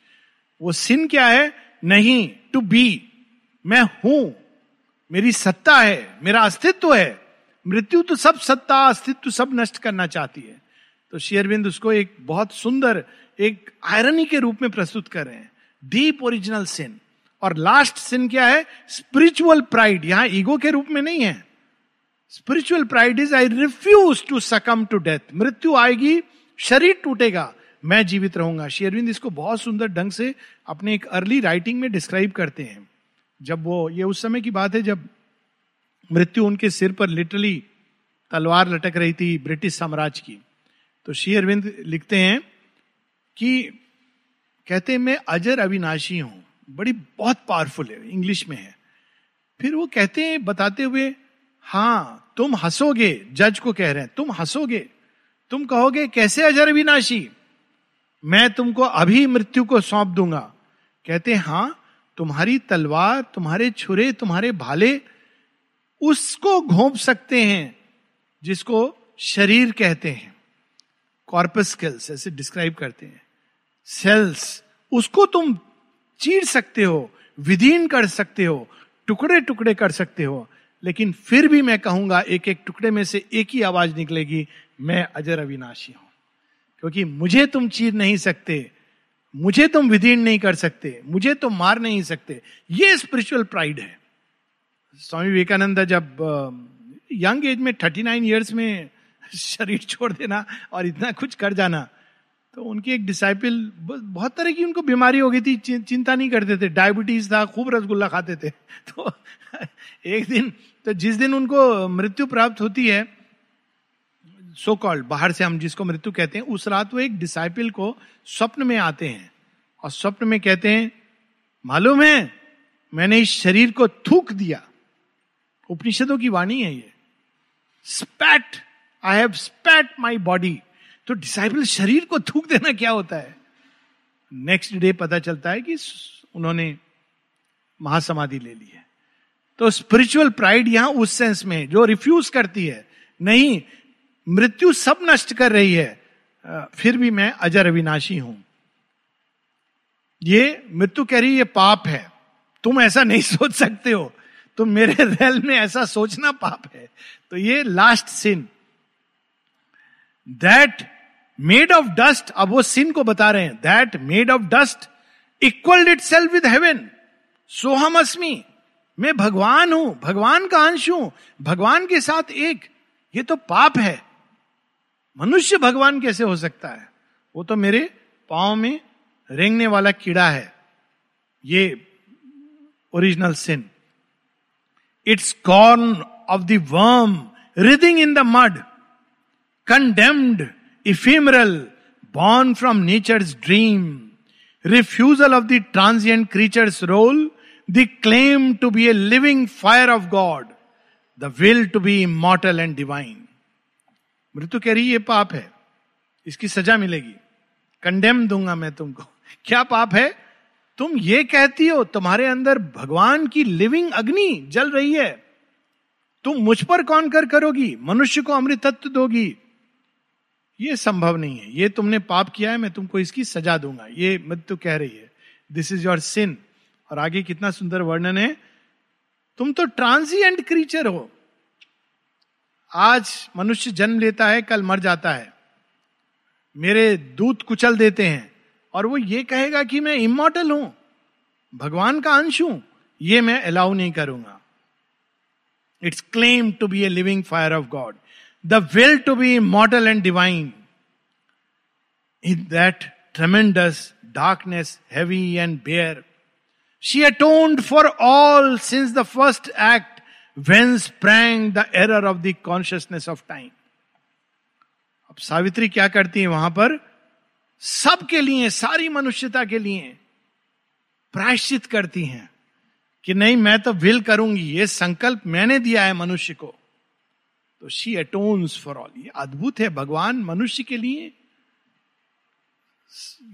वो सिन क्या है? नहीं टू बी मैं हूँ। मेरी सत्ता है। मेरा अस्तित्व है। मृत्यु तो सब सत्ता, अस्तित्व सब नष्ट करना चाहती है। तो शेयरबिंद उसको एक बहुत सुंदर, एक आयरनी के रूप में प्रस्तुत कर रहे हैं। डीप ओरिजिनल सिन और लास्ट सिन क्या है? स्पिरिचुअल प्राइड यहाँ ईगो के रूप में नहीं है। Spiritual pride is I refuse to succumb to death मृत्यु आएगी, शरीर टूटेगा, मैं जीवित रहूँगा। शेयरविंद इसको बहुत सुंदर ढंग से अपने एक अर्ली राइटिंग में डिस्क्राइब करते हैं। जब वो, ये उस समय की बात है जब मृत्यु उनके सिर पर लिटरली तलवार लटक रही थी ब्रिटिश साम्राज्य की। तो श्री अरविंद लिखते हैं कि कहते मैं अजर अविनाशी हूँ, बड़ी, बहुत पावरफुल है इंग्लिश में है। फिर वो कहते हैं, बताते हुए हाँ तुम हंसोगे, जज को कह रहे हैं, तुम हंसोगे, तुम कहोगे, कैसे अजर अविनाशी? मैं तुमको अभी मृत्यु को सौंप दूँगा। कहते हाँ तुम्हारी तलवार, तुम्हारे छुरे, तुम्हारे भाले, उसको घोंप सकते हैं, जिसको शरीर कहते हैं। कॉर्पस्कल्स ऐसे डिस्क्राइब करते हैं। सेल्स उसको तुम चीर सकते हो, विधीन कर सकते हो, टुकड़े टुकड़े कर सकते हो, लेकिन फिर भी मैं कहूँगा एक एक टुकड़े में से एक ही आवाज़ निकलेगी, मैं अजर अविनाशी हूँ। क्योंकि मुझे तुम चीर नहीं सकते, मुझे तुम विधीन नहीं कर सकते, मुझे तुम मार नहीं सकते, ये स्पिरिचुअल प्राइड है। स्वामी विवेकानंद जब यंग एज में, थर्टी नाइन ईयर्स में शरीर छोड़ देना और इतना कुछ कर जाना। तो उनकी एक डिसाइपल बहुत तरह की उनको बीमारी हो गई थी चिंता नहीं करते थे। डायबिटीज़ था, खूब रसगुल्ला खाते थे। (laughs) तो एक दिन तो जिस दिन उनको मृत्यु प्राप्त होती है सो so कॉल्ड बाहर से हम जिसको मृत्यु कहते हैं, उस रात वो एक डिसाइपल को स्वप्न में आते हैं। और स्वप्न में कहते हैं, मालूम है, मैंने इस शरीर को थूक दिया। उपनिषदों की वाणी है ये। Spat I have spat my body तो डिसाइबल शरीर को थूक देना क्या होता है? नेक्स्ट डे पता चलता है कि उन्होंने महासमाधि ले ली है। तो स्पिरिचुअल प्राइड यहाँ उस सेंस में जो रिफ्यूज करती है। नहीं, मृत्यु सब नष्ट कर रही है। फिर भी मैं अजर अविनाशी हूँ। ये मृत्यु कह रही ये पाप है। तुम ऐसा नहीं (laughs) सोच सकते हो। तुम मेरे (laughs) रेल में ऐसा सोचना पाप है। तो ये last sin that made of dust अब वो सिन को बता रहे हैं। That made of dust equal itself with heaven सोहम अस्मी। मैं भगवान हूँ, भगवान का अंश हूँ, भगवान के साथ एक। ये तो पाप है। मनुष्य भगवान कैसे हो सकता है? वो तो मेरे पाँव में रेंगने वाला कीड़ा है। ये original sin its scorn of the worm writhing in the mud condemned ephemeral born from nature's dream refusal of the transient creature's role the claim to be a living fire of God the will to be immortal and divine मृत्यु कह रही ये पाप है। इसकी सजा मिलेगी। Condemn दूँगा मैं तुमको। (laughs) क्या पाप है? तुम ये कहती हो, तुम्हारे अंदर भगवान की लिविंग अग्नि जल रही है। तुम मुझ पर कौन कर करोगी? मनुष्य को अमृत तत्व दोगी। ये संभव नहीं है। ये तुमने पाप किया है, मैं तुमको इसकी सजा दूँगा। ये मृत्यु कह रही है दिस इज़ योर सिन और आगे कितना सुंदर वर्णन है। तुम तो ट्रांसिएंट क्रीचर हो। आज मनुष्य जन्म लेता है, कल मर जाता है। मेरे दूत कुचल देते हैं और वो ये कहेगा कि मैं इमोटल हूँ। भगवान का अंश हूँ, ये मैं अलाउ नहीं करूँगा। Its claim to be a living fire of God the will to be immortal and divine in that tremendous darkness heavy and bare she atoned for all sins the first act when sprang the error of the consciousness of time अब सावित्री क्या करती है वहाँ पर? सबके लिए, सारी मनुष्यता के लिए प्रायश्चित करती हैं कि नहीं, मैं तो विल करूँगी, ये संकल्प मैंने दिया है मनुष्य को। तो शी अटोन्स फॉर ऑल ये अद्भुत है, भगवान मनुष्य के लिए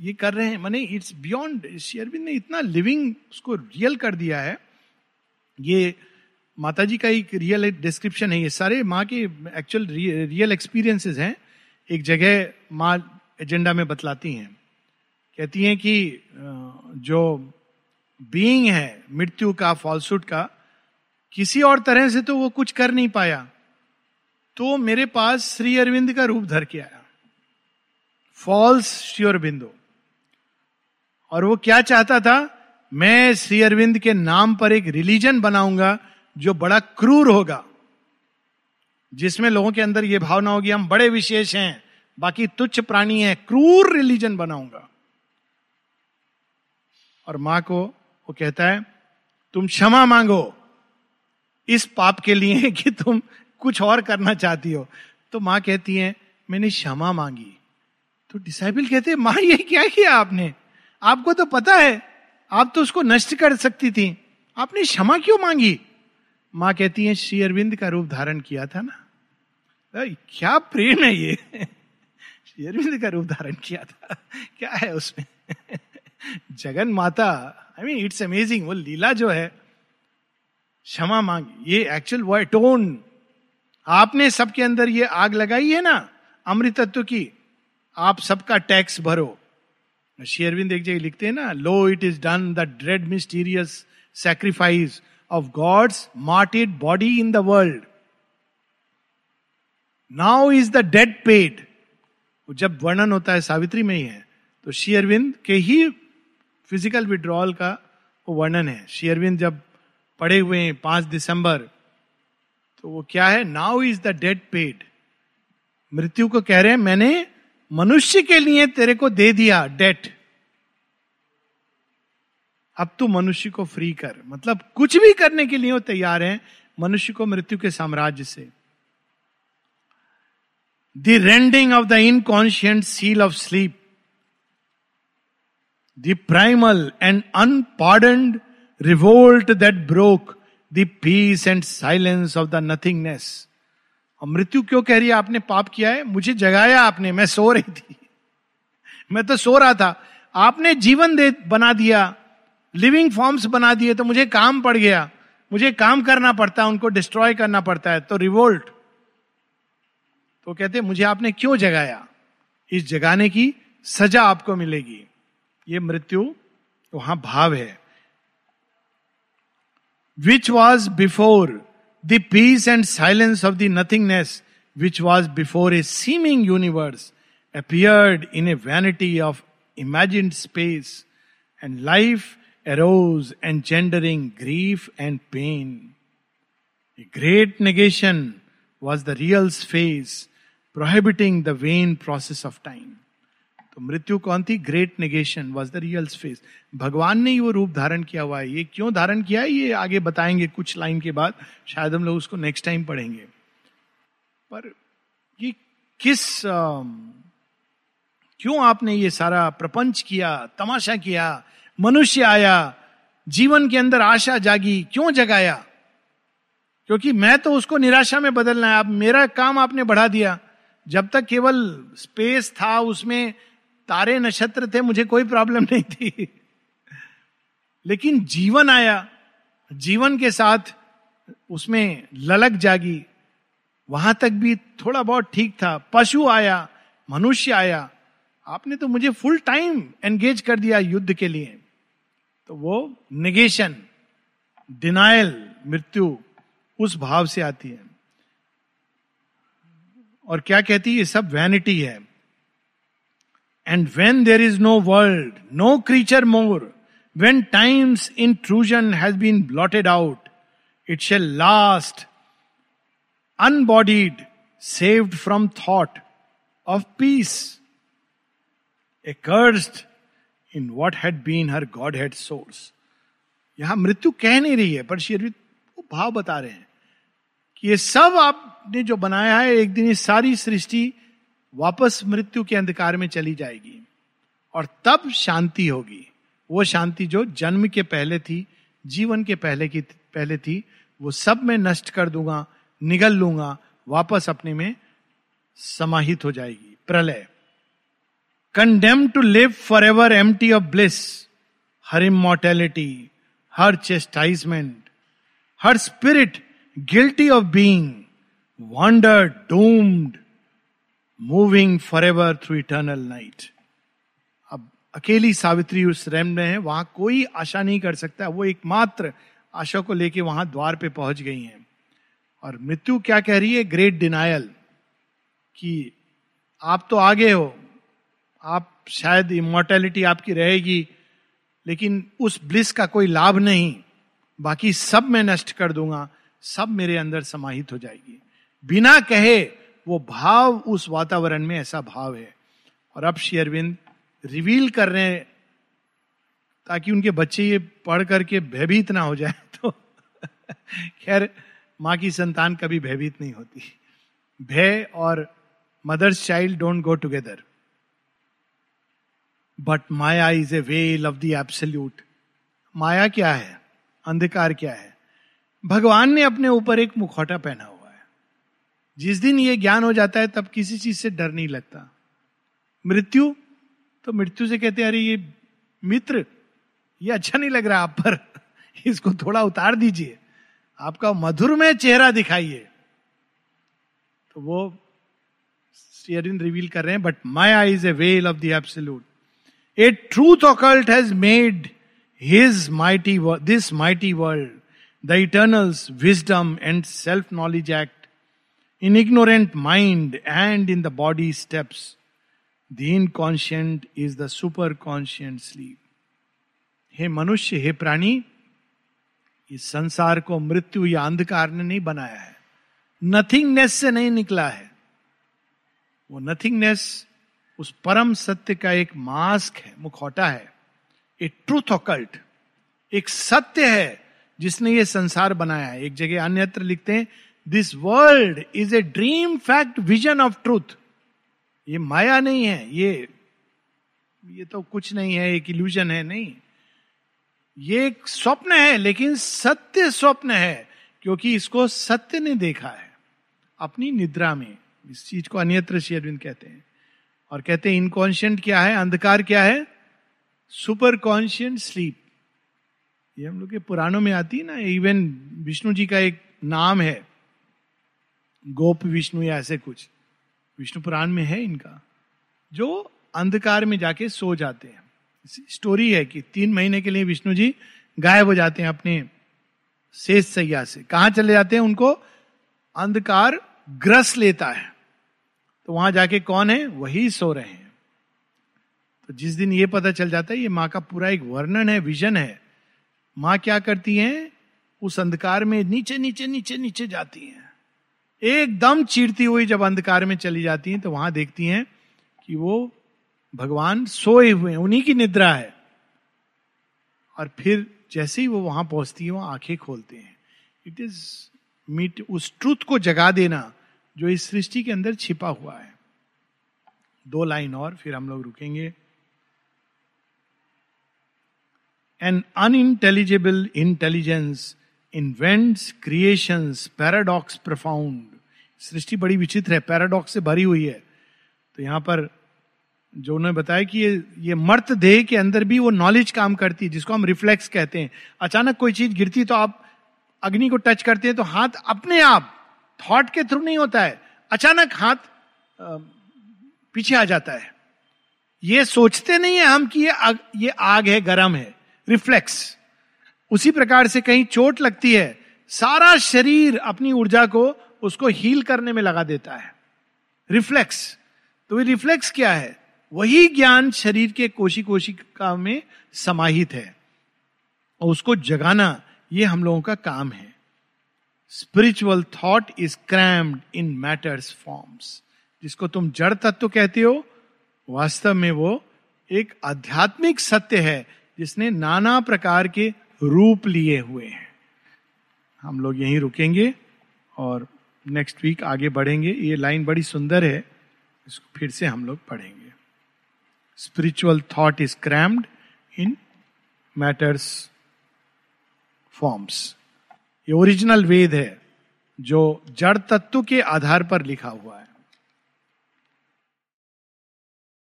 ये कर रहे हैं। माने इट्स बियॉन्ड शेयरबिंद ने इतना लिविंग उसको रियल कर दिया है। ये माता जी का एक रियल डिस्क्रिप्शन है ये। सारे माँ के एक्चुअल रियल एक्सपीरियंसेस हैं। एक जगह माँ एजेंडा में बतलाती हैं। कहती हैं कि जो बीइंग है, मृत्यु का फॉल्सूट का, किसी और तरह से तो वो कुछ कर नहीं पाया। तो मेरे पास श्री अरविंद का रूप धर के आया। फॉल्स श्री अरविंदो और वो क्या चाहता था? मैं श्री अरविंद के नाम पर एक रिलीजन बनाऊँगा जो बड़ा क्रूर होगा, जिसमें लोगों के अंदर यह भावना होगी, हम बड़े विशेष हैं, बाकी तुच्छ प्राणी है, क्रूर रिलीजन बनाऊँगा। और माँ को वो कहता है, तुम क्षमा मांगो, इस पाप के लिए कि तुम कुछ और करना चाहती हो। तो माँ कहती है, मैंने क्षमा मांगी। तो डिसाइबल कहते हैं, माँ, ये क्या किया आपने? आपको तो पता है, आप तो उसको नष्ट कर सकती थी। आपने क्षमा क्यों मांगी? माँ कहती है, श्री अरविंद का रूप धारण किया था ना? क्या प्रेम है ये? (laughs) श्री अरविंद का रूप धारण किया था। क्या है उसमें? (laughs) जगन माता आई मीन इट्स अमेजिंग वो लीला जो है, क्षमा मांग। ये एक्चुअल वो टोन आपने सबके अंदर ये आग लगाई है ना, अमृतत्व की, आप सबका टैक्स भरो। शेयरविंद एक जगह लिखते हैं ना lo it is done the dread mysterious sacrifice of God's martyred body in the world now is the debt paid जब वर्णन होता है, सावित्री में ही है। तो शेयरविंद के ही फ़िज़िकल विड्रॉल का वर्णन है। शेयरविंद जब पड़े हुए हैं पाँच दिसंबर तो वो क्या है? Now is the debt paid मृत्यु को कह रहे हैं, मैंने मनुष्य के लिए तेरे को दे दिया डेट अब तू मनुष्य को फ्री कर। मतलब कुछ भी करने के लिए वो तैयार है, मनुष्य को मृत्यु के साम्राज्य से। The rending of the inconscient seal of sleep the primal and unpardoned revolt that broke peace and silence of the nothingness. और मृत्यु क्यों कह रही है? आपने पाप किया है, मुझे जगाया आपने, मैं सो रही थी। (laughs) मैं तो सो रहा था। आपने जीवन दे, बना दिया लिविंग फॉर्म्स बना दिए तो मुझे काम पड़ गया। मुझे काम करना पड़ता है उनको डिस्ट्रॉय करना पड़ता है तो रिवोल्ट तो कहते मुझे आपने क्यों जगाया? इस जगाने की सजा आपको मिलेगी। ये मृत्यु, वहाँ भाव है। which was before the peace and silence of the nothingness, which was before a seeming universe, appeared in a vanity of imagined space, and life arose, engendering grief and pain. A great negation was the real space, prohibiting the vain process of time. मृत्यु कौन थी? Great negation was the real face भगवान ने ही वो रूप धारण किया हुआ है। ये क्यों धारण किया है? ये आगे बताएँगे कुछ लाइन के बाद। शायद हम लोग उसको नेक्स्ट टाइम पढ़ेंगे। पर ये किस क्यों आपने ये सारा प्रपंच किया, तमाशा किया, मनुष्य आया, जीवन के अंदर आशा जागी, क्यों जगाया? क्योंकि मैं तो उसको निराशा में बदलना है। अब मेरा काम आपने बढ़ा दिया। जब तक केवल स्पेस था उसमें तारे नक्षत्र थे, मुझे कोई प्रॉब्लम नहीं थी। लेकिन जीवन आया, जीवन के साथ उसमें ललक जागी। वहाँ तक भी थोड़ा बहुत ठीक था। पशु आया, मनुष्य आया। आपने तो मुझे फुल टाइम एंगेज कर दिया युद्ध के लिए। तो वो निगेशन डिनाइल मृत्यु, उस भाव से आती है। और क्या कहती है, ये सब वैनिटी है। And when there is no world no creature more when time's intrusion has been blotted out it shall last unbodied saved from thought of peace a cursed in what had been her godhead source यहाँ मृत्यु कह नहीं रही है, पर श्री वो भाव बता रहे हैं कि ये सब आपने जो बनाया है, एक दिन ये सारी सृष्टि वापस मृत्यु के अंधकार में चली जाएगी और तब शांति होगी। वो शांति जो जन्म के पहले थी, जीवन के पहले की, पहले थी, वो सब मैं नष्ट कर दूँगा, निगल लूँगा, वापस अपने में समाहित हो जाएगी। प्रलय। Condemn to live forever empty of bliss her immortality her chastisement her spirit guilty of being wander doomed moving forever through eternal night अब अकेली सावित्री उस रैम में है, वहाँ कोई आशा नहीं कर सकता। वो एकमात्र आशा को लेके वहाँ द्वार पे पहुँच गई हैं। और मृत्यु क्या कह रही है? ग्रेट डिनायल कि आप तो आगे हो। आप शायद इमोर्टेलिटी आपकी रहेगी, लेकिन उस ब्लिस का कोई लाभ नहीं। बाकी सब मैं नष्ट कर दूँगा, सब मेरे अंदर समाहित हो जाएगी। बिना कहे वो भाव उस वातावरण में ऐसा भाव है। और अब श्री अरविंद रिवील कर रहे हैं ताकि उनके बच्चे ये पढ़ करके भयभीत ना हो जाए तो। (laughs) खैर, माँ की संतान कभी भयभीत नहीं होती। भय और mother's child don't go together but Maya is a veil of the absolute माया क्या है? अंधकार क्या है? भगवान ने अपने ऊपर एक मुखौटा पहना है जिस दिन ये ज्ञान हो जाता है तब किसी चीज़ से डर नहीं लगता। मृत्यु तो मृत्यु से कहते अरे ये मित्र ये अच्छा नहीं लग रहा आप पर। (laughs) इसको थोड़ा उतार दीजिए। आपका मधुर में चेहरा दिखाइए। तो वो शेयरिन रिवील कर रहे हैं but Maya is a veil of the absolute A truth occult has made his mighty, this mighty world, the eternal's wisdom and self-knowledge act, in ignorant mind and in the body steps. The inconscient is the superconscient sleep. हे मनुष्य, हे प्राणी, इस संसार को मृत्यु या अंधकार ने नहीं बनाया है। नथिंगनेस से नहीं निकला है। वो नथिंगनेस उस परम सत्य का एक मास्क है, मुखौटा है। एक ट्रूथ ऑकल्ट एक सत्य है जिसने ये संसार बनाया है। एक जगह अन्यत्र लिखते हैं this world is a dream fact vision of truth ये माया नहीं है, ये ये तो कुछ नहीं है, एक इल्यूजन है, नहीं। ये एक स्वप्न है, लेकिन सत्य स्वप्न है, क्योंकि इसको सत्य ने देखा है, अपनी निद्रा में। इस चीज़ को अन्यत्र श्री अरविंद कहते हैं। और कहते हैं इनकॉन्शियंट क्या है, अंधकार क्या है? सुपर कॉन्शियंट स्लीप ये हम लोग के पुराणों में आती है ना इवन विष्णु जी का एक नाम है। गोप विष्णु या ऐसे कुछ। विष्णु पुराण में है इनका, जो अंधकार में जाके सो जाते हैं। स्टोरी है कि तीन महीने के लिए विष्णु जी गायब हो जाते हैं अपने शेष सैया से। कहा चले जाते हैं? उनको अंधकार ग्रस लेता है। तो वहाँ जाके कौन है? वही सो रहे हैं। तो जिस दिन ये पता चल जाता है, ये माँ का पूरा एक वर्णन है, विजन है। माँ क्या करती हैं? उस अंधकार में नीचे नीचे नीचे नीचे जाती हैं। एकदम चीरती हुई जब अंधकार में चली जाती हैं तो वहाँ देखती हैं कि वो भगवान सोए हुए हैं, उन्हीं की निद्रा है। और फिर जैसे ही वो वहाँ पहुँचती है, वो आँखें खोलते हैं। इट इज़ मीट उस ट्रुथ को जगा देना जो इस सृष्टि के अंदर छिपा हुआ है। दो लाइन और, फिर हम लोग रुकेंगे। An unintelligible intelligence invents creations paradox profound सृष्टि बड़ी विचित्र है पैराडॉक्स से भरी हुई है। तो यहाँ पर जो उन्होंने बताया कि ये ये मर्त देह के अंदर भी वो नॉलेज काम करती है जिसको हम रिफ्लेक्स कहते हैं। अचानक कोई चीज़ गिरती तो आप अग्नि को टच करते हैं तो हाथ अपने आप थॉट के थ्रू नहीं होता है। अचानक हाथ पीछे आ जाता है। ये सोचते नहीं है हम कि ये आग, ये आग है गर्म है। रिफ्लेक्स उसी प्रकार से कहीं चोट लगती है, सारा शरीर अपनी ऊर्जा को उसको हील करने में लगा देता है। रिफ्लेक्स तो ये रिफ्लेक्स क्या है? वही ज्ञान शरीर के कोशी कोशिका में समाहित है। और उसको जगाना, ये हम लोगों का काम है। Spiritual thought is crammed in matter's forms जिसको तुम जड़ तत्व कहते हो, वास्तव में वो एक आध्यात्मिक सत्य है, जिसने नाना प्रकार के रूप लिए हुए हैं। हम लोग यहीं रुकेंगे और नेक्स्ट वीक आगे बढ़ेंगे। ये लाइन बड़ी सुंदर है, इसको फिर से हम लोग पढ़ेंगे। Spiritual thought is crammed in matter's forms ये ओरिजिनल वेद है, जो जड़ तत्व के आधार पर लिखा हुआ है।